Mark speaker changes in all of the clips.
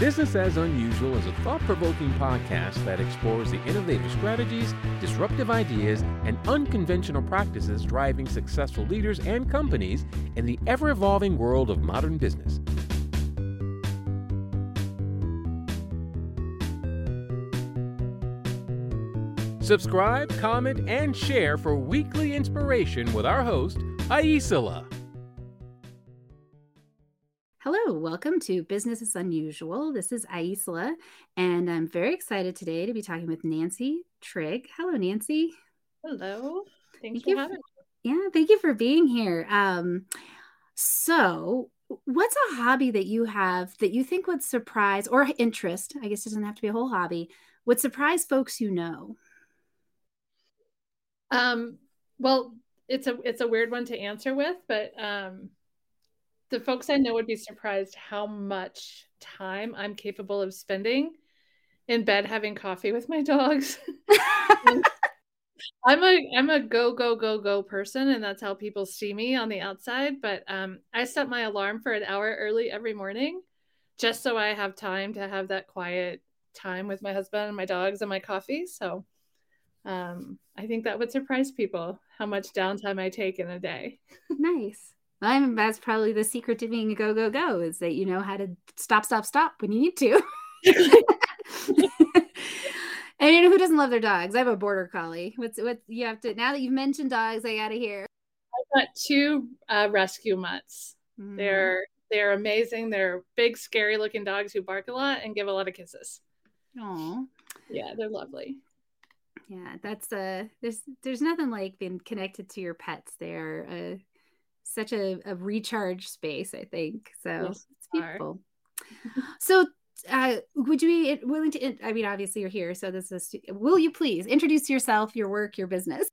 Speaker 1: Business as Unusual is a thought provoking podcast that explores the innovative strategies, disruptive ideas, and unconventional practices driving successful leaders and companies in the ever evolving world of modern business. Subscribe, comment, and share for weekly inspiration with our host, Aisala.
Speaker 2: Hello, welcome to Business is Unusual. This is Aisla, and I'm very excited today to be talking with Nancy Trigg. Hello, Nancy.
Speaker 3: Hello. Thanks thank for you having
Speaker 2: me. Yeah, thank you for being here. Um, so, what's a hobby that you have that you think would surprise or interest? I guess it doesn't have to be a whole hobby. Would surprise folks you know.
Speaker 3: Um, well, it's a it's a weird one to answer with, but um, the folks I know would be surprised how much time I'm capable of spending in bed having coffee with my dogs. I'm a I'm a go go go go person, and that's how people see me on the outside. But um, I set my alarm for an hour early every morning, just so I have time to have that quiet time with my husband and my dogs and my coffee. So um, I think that would surprise people how much downtime I take in a day.
Speaker 2: nice. I'm, that's probably the secret to being a go go go is that you know how to stop, stop, stop when you need to. and you know who doesn't love their dogs? I have a border collie. What's what you have to now that you've mentioned dogs, I gotta hear.
Speaker 3: I've got two uh, rescue mutts. Mm. They're they're amazing. They're big, scary looking dogs who bark a lot and give a lot of kisses.
Speaker 2: Oh,
Speaker 3: yeah, they're lovely.
Speaker 2: Yeah, that's uh there's there's nothing like being connected to your pets. They're uh, such a, a recharge space, I think. So yes, it's beautiful. so uh, would you be willing to i mean obviously you're here so this is will you please introduce yourself your work your business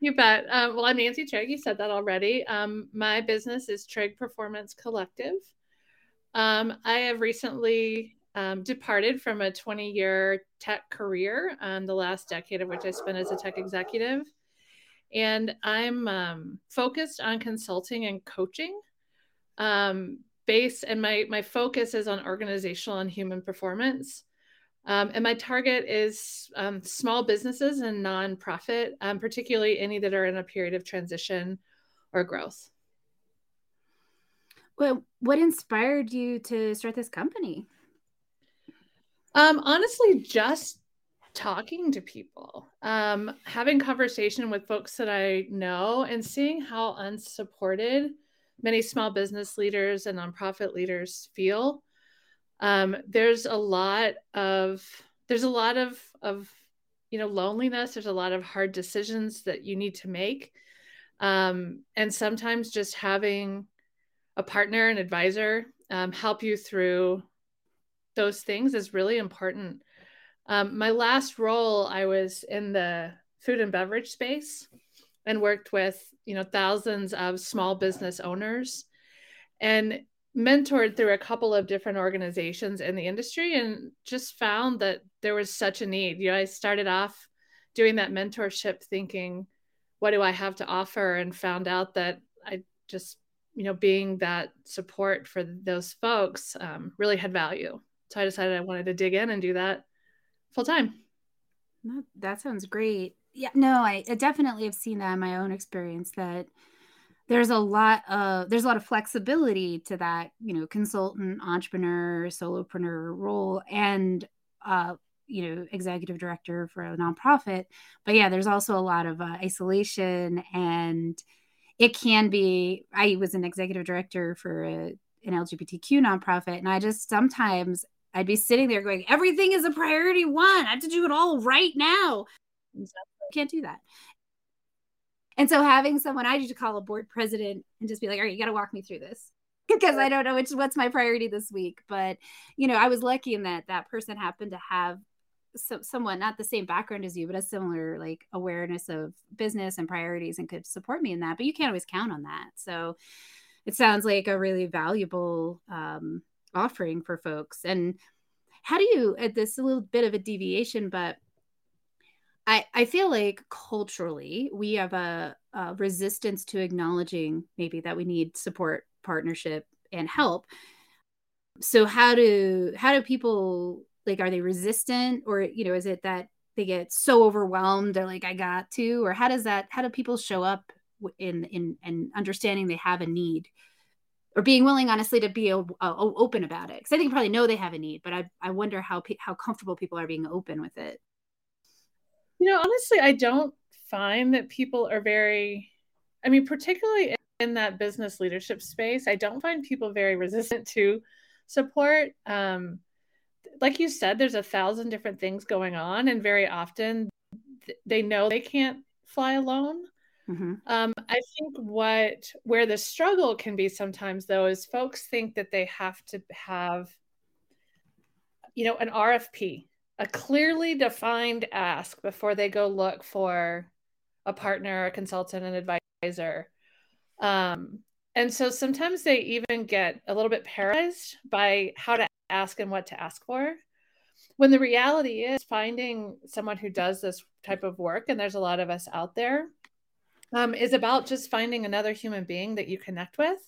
Speaker 3: you bet um, well i'm nancy trigg you said that already um, my business is trigg performance collective um, i have recently um, departed from a 20 year tech career, um, the last decade of which I spent as a tech executive. And I'm um, focused on consulting and coaching. Um, base and my my focus is on organizational and human performance. Um, and my target is um, small businesses and nonprofit, um, particularly any that are in a period of transition or growth.
Speaker 2: Well, what inspired you to start this company?
Speaker 3: Um, honestly, just talking to people, um, having conversation with folks that I know, and seeing how unsupported many small business leaders and nonprofit leaders feel. Um, there's a lot of there's a lot of of you know loneliness. There's a lot of hard decisions that you need to make, um, and sometimes just having a partner, an advisor, um, help you through those things is really important. Um, my last role, I was in the food and beverage space and worked with you know thousands of small business owners and mentored through a couple of different organizations in the industry and just found that there was such a need. You know, I started off doing that mentorship thinking, what do I have to offer? And found out that I just, you know, being that support for those folks um, really had value. So I decided I wanted to dig in and do that full time.
Speaker 2: That sounds great. Yeah, no, I, definitely have seen that in my own experience that there's a lot of there's a lot of flexibility to that, you know, consultant, entrepreneur, solopreneur role and uh you know executive director for a nonprofit but yeah there's also a lot of uh, isolation and it can be i was an executive director for a, an lgbtq nonprofit and i just sometimes I'd be sitting there going, everything is a priority one. I have to do it all right now. Can't do that. And so having someone I need to call a board president and just be like, all right, you got to walk me through this because I don't know which what's my priority this week. But you know, I was lucky in that that person happened to have so, somewhat not the same background as you, but a similar like awareness of business and priorities and could support me in that. But you can't always count on that. So it sounds like a really valuable um, offering for folks. And how do you, at this a little bit of a deviation, but I, I feel like culturally we have a, a resistance to acknowledging maybe that we need support, partnership, and help. so how do how do people like are they resistant or you know is it that they get so overwhelmed they're like i got to or how does that how do people show up in in and understanding they have a need or being willing honestly to be a, a, open about it because i think probably know they have a need but i, I wonder how how comfortable people are being open with it.
Speaker 3: You know honestly i don't find that people are very i mean particularly in that business leadership space i don't find people very resistant to support. Um like you said there's a thousand different things going on and very often they know they can't fly alone. Mm-hmm. Um, I think what where the struggle can be sometimes though is folks think that they have to have, you know, an RFP, a clearly defined ask before they go look for a partner, a consultant, an advisor. Um, and so sometimes they even get a little bit paralyzed by how to ask and what to ask for. When the reality is finding someone who does this type of work, and there's a lot of us out there, um, is about just finding another human being that you connect with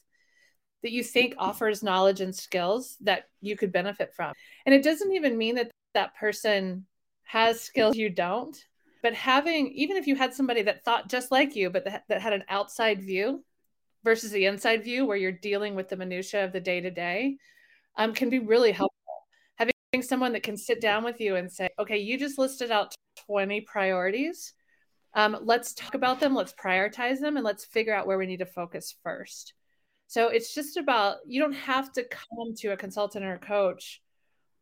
Speaker 3: that you think offers knowledge and skills that you could benefit from. And it doesn't even mean that that person has skills you don't, but having, even if you had somebody that thought just like you, but that, that had an outside view versus the inside view where you're dealing with the minutia of the day to day, can be really helpful. Having someone that can sit down with you and say, okay, you just listed out 20 priorities um, let's talk about them, let's prioritize them, and let's figure out where we need to focus first. So it's just about you don't have to come to a consultant or a coach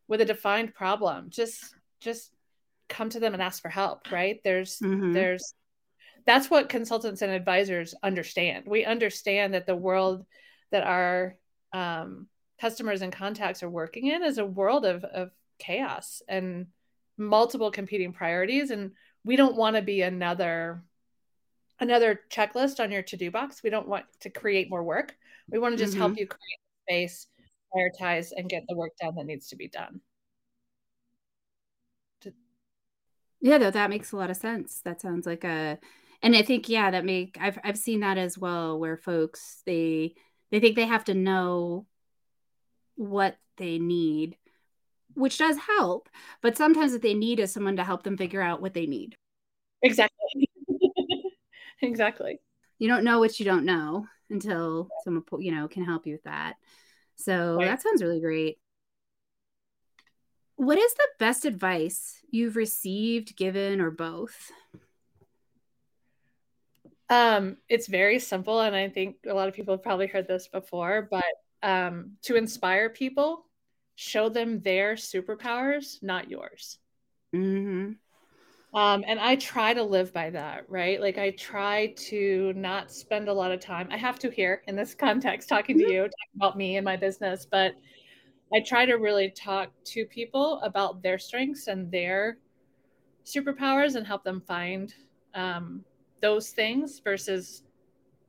Speaker 3: with a defined problem. Just just come to them and ask for help, right? There's mm-hmm. there's that's what consultants and advisors understand. We understand that the world that our um, customers and contacts are working in is a world of, of chaos and multiple competing priorities and we don't want to be another another checklist on your to-do box. We don't want to create more work. We want to just mm-hmm. help you create space, prioritize, and get the work done that needs to be done.
Speaker 2: Yeah, though that makes a lot of sense. That sounds like a and I think yeah, that make I've I've seen that as well where folks they they think they have to know what they need which does help. But sometimes what they need is someone to help them figure out what they need.
Speaker 3: Exactly. exactly.
Speaker 2: You don't know what you don't know until someone you know can help you with that. So right. that sounds really great. What is the best advice you've received, given, or both?
Speaker 3: Um, it's very simple, and I think a lot of people have probably heard this before, but um, to inspire people show them their superpowers, not yours. Mm-hmm. Um, and I try to live by that, right? Like I try to not spend a lot of time. I have to here in this context talking to mm-hmm. you, talking about me and my business, but I try to really talk to people about their strengths and their superpowers and help them find um, those things versus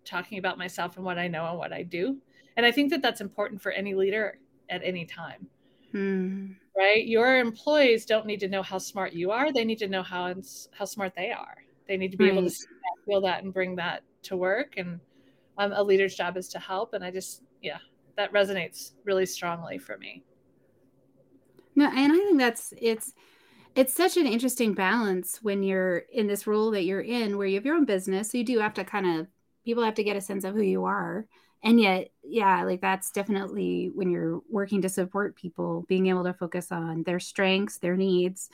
Speaker 3: talking about myself and what I know and what I do. And I think that that's important for any leader at any time. Mm. Right? Your employees don't need to know how smart you are. They need to know how how smart they are. They need to be right. able to that, feel that and bring that to work. And um, a leader's job is to help. And I just, yeah, that resonates really strongly for me.
Speaker 2: No, and I think that's it's it's such an interesting balance when you're in this role that you're in where you have your own business. So you do have to kind of people have to get a sense of who you are and yet yeah like that's definitely when you're working to support people being able to focus on their strengths their needs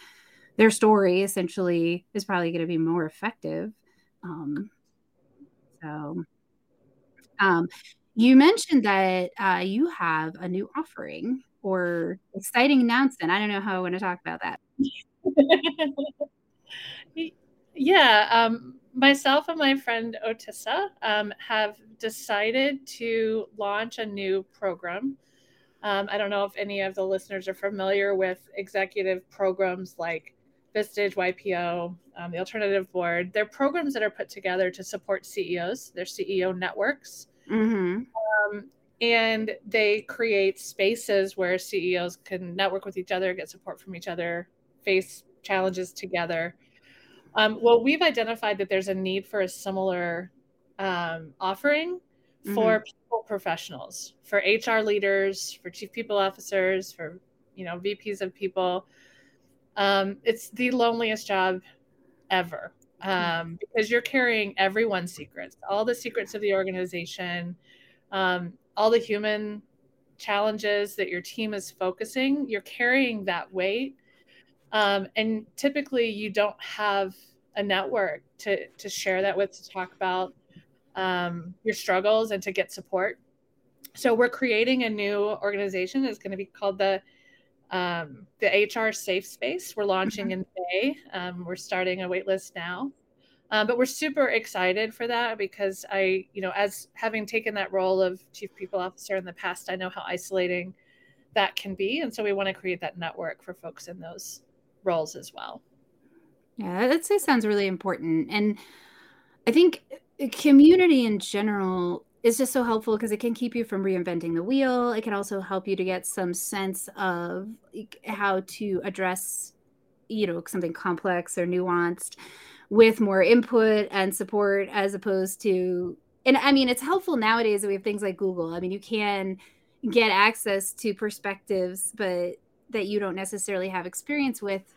Speaker 2: their story essentially is probably going to be more effective. Um, so um, you mentioned that uh, you have a new offering or exciting announcement. I don't know how i want to talk about that.
Speaker 3: Yeah um, myself and my friend otissa um, have decided to launch a new program. Um, I don't know if any of the listeners are familiar with executive programs like Vistage, YPO, um, the Alternative Board. They're programs that are put together to support CEOs, their CEO networks. Mm-hmm. Um, and they create spaces where CEOs can network with each other, get support from each other, face challenges together. Um, well, we've identified that there's a need for a similar um, offering for mm-hmm. people professionals, for HR leaders, for chief people officers, for you know VPs of people. Um, it's the loneliest job ever um, because you're carrying everyone's secrets, all the secrets of the organization, um, all the human challenges that your team is focusing. You're carrying that weight, um, and typically you don't have a network to to share that with, to talk about um, your struggles, and to get support. So we're creating a new organization. It's going to be called the um, the HR Safe Space. We're launching mm-hmm. in May. Um, we're starting a waitlist now. Um, but we're super excited for that because I, you know, as having taken that role of chief people officer in the past, I know how isolating that can be. And so we want to create that network for folks in those roles as well.
Speaker 2: Yeah, that sounds really important. And I think uh, community in general is just so helpful because it can keep you from reinventing the wheel. It can also help you to get some sense of how to address, you know, something complex or nuanced with more input and support as opposed to and I mean it's helpful nowadays that we have things like Google. I mean, you can get access to perspectives but that you don't necessarily have experience with,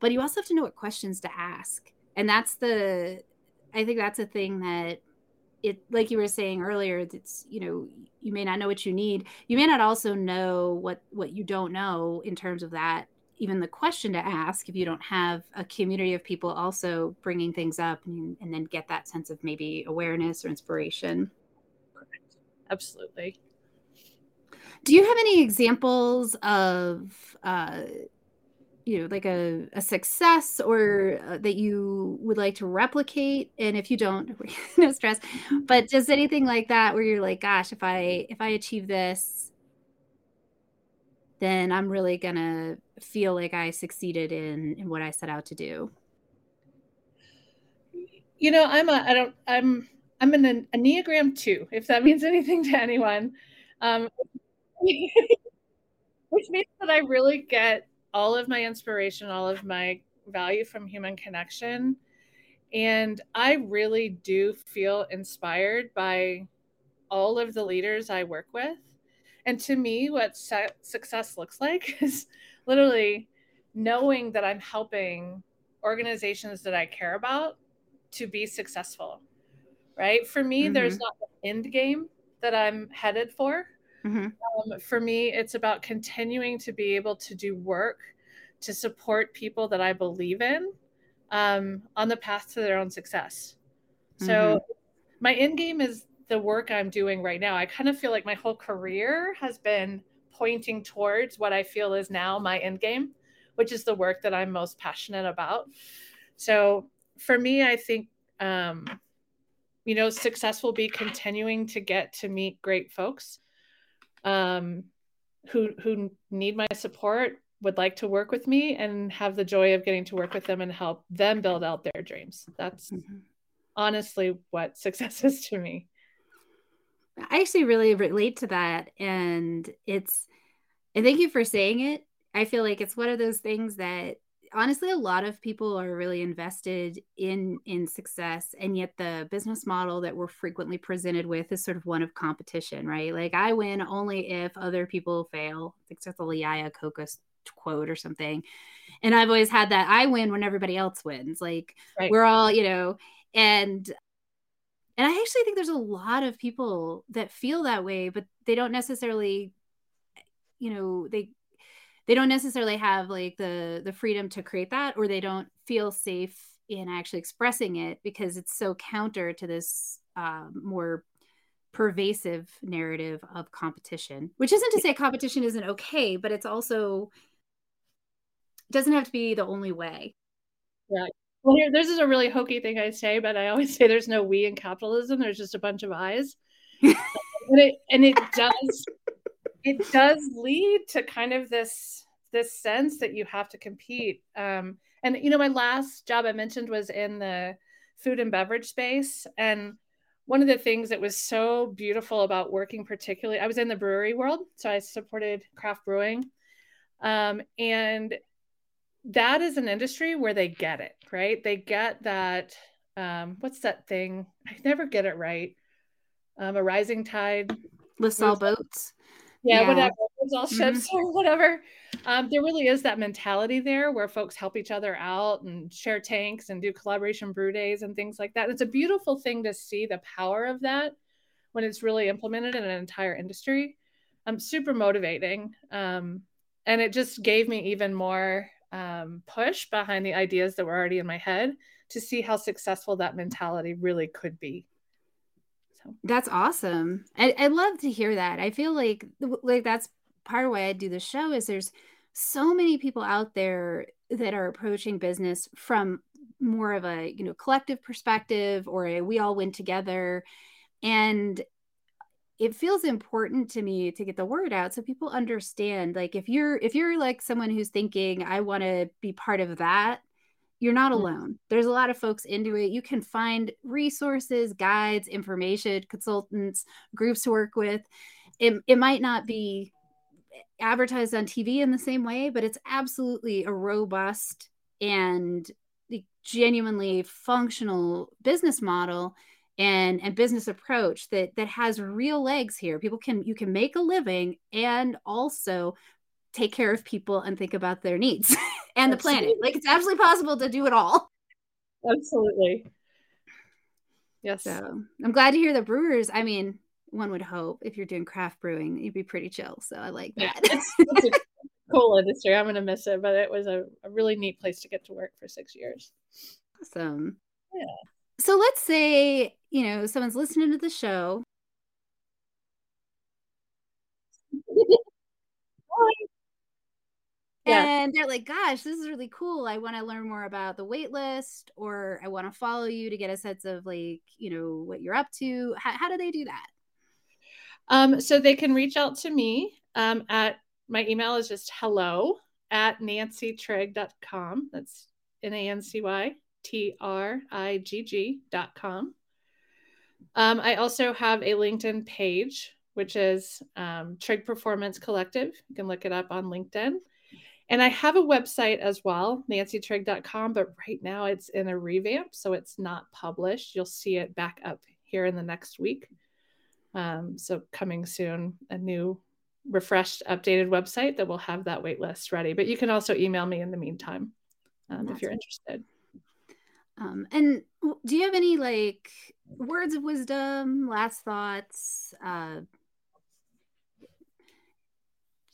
Speaker 2: but you also have to know what questions to ask. And that's the I think that's a thing that it like you were saying earlier it's you know you may not know what you need. You may not also know what what you don't know in terms of that even the question to ask if you don't have a community of people also bringing things up and, and then get that sense of maybe awareness or inspiration.
Speaker 3: Absolutely
Speaker 2: do you have any examples of uh, you know like a, a success or uh, that you would like to replicate? And if you don't no stress. But just anything like that where you're like gosh if i if i achieve this then i'm really gonna feel like i succeeded in in what i set out to do.
Speaker 3: You know i'm a i don't i'm i'm an enneagram two if that means anything to anyone. Um which means that i really get all of my inspiration, all of my value from human connection. And I really do feel inspired by all of the leaders I work with. And to me, what success looks like is literally knowing that I'm helping organizations that I care about to be successful. Right. For me, mm-hmm. there's not an end game that I'm headed for. Mm-hmm. Um, for me, it's about continuing to be able to do work to support people that I believe in um, on the path to their own success. Mm-hmm. So, my end game is the work I'm doing right now. I kind of feel like my whole career has been pointing towards what I feel is now my end game, which is the work that I'm most passionate about. So, for me, I think um, you know, success will be continuing to get to meet great folks um, who who need my support, would like to work with me, and have the joy of getting to work with them and help them build out their dreams. That's mm-hmm. honestly what success is to me.
Speaker 2: I actually really relate to that, and it's. And thank you for saying it. I feel like it's one of those things that honestly a lot of people are really invested in in success and yet the business model that we're frequently presented with is sort of one of competition right? Like i win only if other people fail. I think that's a Liaya Kokos quote or something. And i've always had that i win when everybody else wins. Like right. we're all you know and and i actually think there's a lot of people that feel that way but they don't necessarily you know they they don't necessarily have like the the freedom to create that or they don't feel safe in actually expressing it because it's so counter to this um, more pervasive narrative of competition which isn't to say competition isn't okay but it's also it doesn't have to be the only way.
Speaker 3: Yeah. Well here this is a really hokey thing i say but i always say there's no we in capitalism there's just a bunch of eyes and it and it does it does lead to kind of this this sense that you have to compete. Um, and you know my last job i mentioned was in the food and beverage space. And one of the things that was so beautiful about working particularly i was in the brewery world so i supported craft brewing. Um, and that is an industry where they get it right? They get that um, what's that thing? I never get it right. Um, a rising tide.
Speaker 2: Lifts all boats.
Speaker 3: Yeah, yeah. whatever. all ships mm-hmm. or whatever. Um, there really is that mentality there where folks help each other out and share tanks and do collaboration brew days and things like that. It's a beautiful thing to see the power of that when it's really implemented in an entire industry. Um, super motivating. Um, and it just gave me even more um, push behind the ideas that were already in my head to see how successful that mentality really could be.
Speaker 2: So that's awesome. I, I love to hear that. I feel like like that's part of why I do the show is there's so many people out there that are approaching business from more of a you know collective perspective or a we all win together and it feels important to me to get the word out so people understand like if you're if you're like someone who's thinking i want to be part of that you're not mm-hmm. alone. There's a lot of folks into it. You can find resources guides information consultants groups to work with. It, it might not be advertised on tv in the same way but it's absolutely a robust and genuinely functional business model and and business approach that that has real legs here. People can you can make a living and also take care of people and think about their needs and the planet. Like it's absolutely. possible to do it all.
Speaker 3: Absolutely. Yes.
Speaker 2: So i'm glad to hear the brewers i mean one would hope if you're doing craft brewing you'd be pretty chill. So i like that. it's, it's
Speaker 3: a cool industry. I'm gonna miss it but it was a, a really neat place to get to work for six years.
Speaker 2: Awesome.
Speaker 3: Yeah.
Speaker 2: So let's say, you know, someone's listening to the show. and they're like, gosh, this is really cool. I want to learn more about the wait list or I want to follow you to get a sense of like, you know, what you're up to. How, how do they do that?
Speaker 3: Um, so they can reach out to me um, at my email is just hello at nancytrigg.com. That's N A N C Y T R I G G dot com. Um, I also have a LinkedIn page, which is um, Trigg Performance Collective. You can look it up on LinkedIn. And I have a website as well, nancytrigg.com, but right now it's in a revamp, so it's not published. You'll see it back up here in the next week. Um, so coming soon, a new refreshed, updated website that will have that wait list ready. But you can also email me in the meantime um, if you're interested.
Speaker 2: Um, and do you have any like words of wisdom, last thoughts, uh,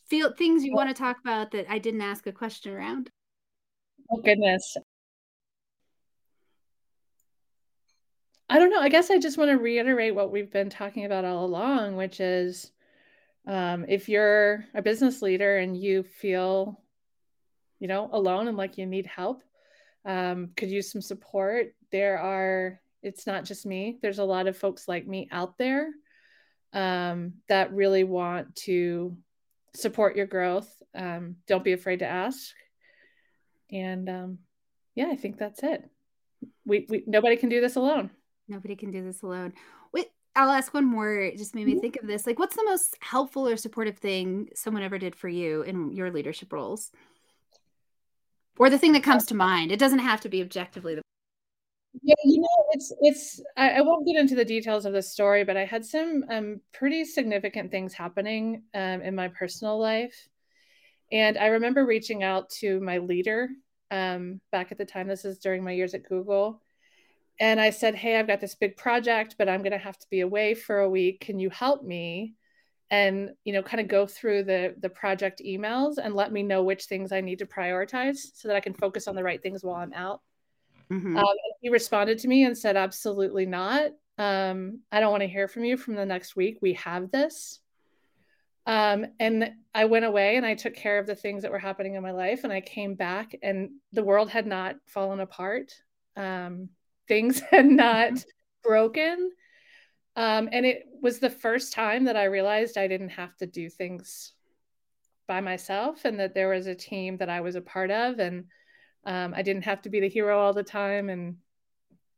Speaker 2: feel things you want to talk about that I didn't ask a question around?
Speaker 3: Oh goodness. I don't know. I guess I just want to reiterate what we've been talking about all along, which is um, if you're a business leader and you feel, you know, alone and like you need help, um, could use some support. There are, it's not just me, there's a lot of folks like me out there um, that really want to support your growth. Um, don't be afraid to ask. And um, yeah, I think that's it. We, we nobody can do this alone.
Speaker 2: Nobody can do this alone. Wait, I'll ask one more. It just made me think of this. Like, what's the most helpful or supportive thing someone ever did for you in your leadership roles? or the thing that comes to mind. It doesn't have to be objectively the
Speaker 3: yeah you know it's it's I, I, won't get into the details of the story but i had some um, pretty significant things happening um, in my personal life. And i remember reaching out to my leader um, back at the time this is during my years at google and i said hey i've got this big project but i'm going to have to be away for a week. Can you help me? And you know kind of go through the the project emails and let me know which things i need to prioritize so that i can focus on the right things while i'm out mm-hmm. um, he responded to me and said absolutely not um, i don't want to hear from you from the next week we have this um, and i went away and i took care of the things that were happening in my life and i came back and the world had not fallen apart um, things had not mm-hmm. broken um, and it was the first time that I realized I didn't have to do things by myself and that there was a team that I was a part of. And um, I didn't have to be the hero all the time and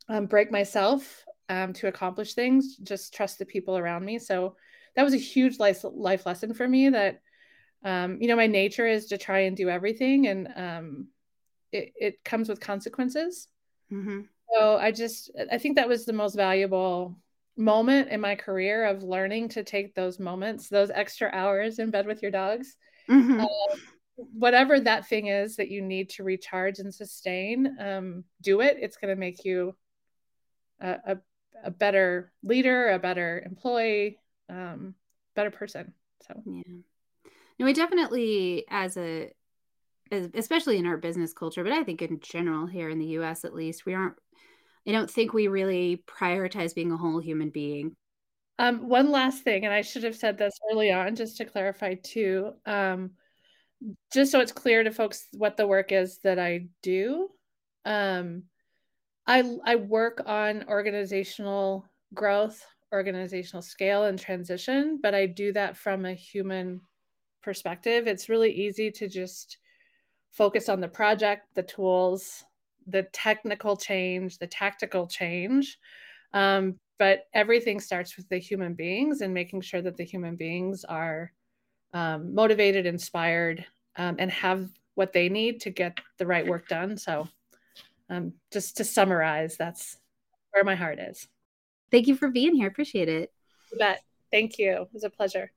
Speaker 3: um, break myself um, to accomplish things, just trust the people around me. So that was a huge life, life lesson for me that, um, you know, my nature is to try and do everything and um, it, it comes with consequences. Mm-hmm. So I just, I think that was the most valuable moment in my career of learning to take those moments, those extra hours in bed with your dogs. Mm-hmm. Uh, whatever that thing is that you need to recharge and sustain, um, do it. It's going to make you a, a, a, better leader, a better employee, um, better person. So,
Speaker 2: yeah. No, we definitely, as a, as, especially in our business culture, but I think in general here in the US at least, we aren't I don't think we really prioritize being a whole human being.
Speaker 3: Um, one last thing, and I should have said this early on just to clarify too. Um, just so it's clear to folks what the work is that I do. Um, I I work on organizational growth, organizational scale, and transition, but I do that from a human perspective. It's really easy to just focus on the project, the tools, the technical change, the tactical change. Um, but everything starts with the human beings and making sure that the human beings are um, motivated, inspired, um, and have what they need to get the right work done. So, um, just to summarize, that's where my heart is.
Speaker 2: Thank you for being here. Appreciate it.
Speaker 3: You bet. Thank you. It was a pleasure.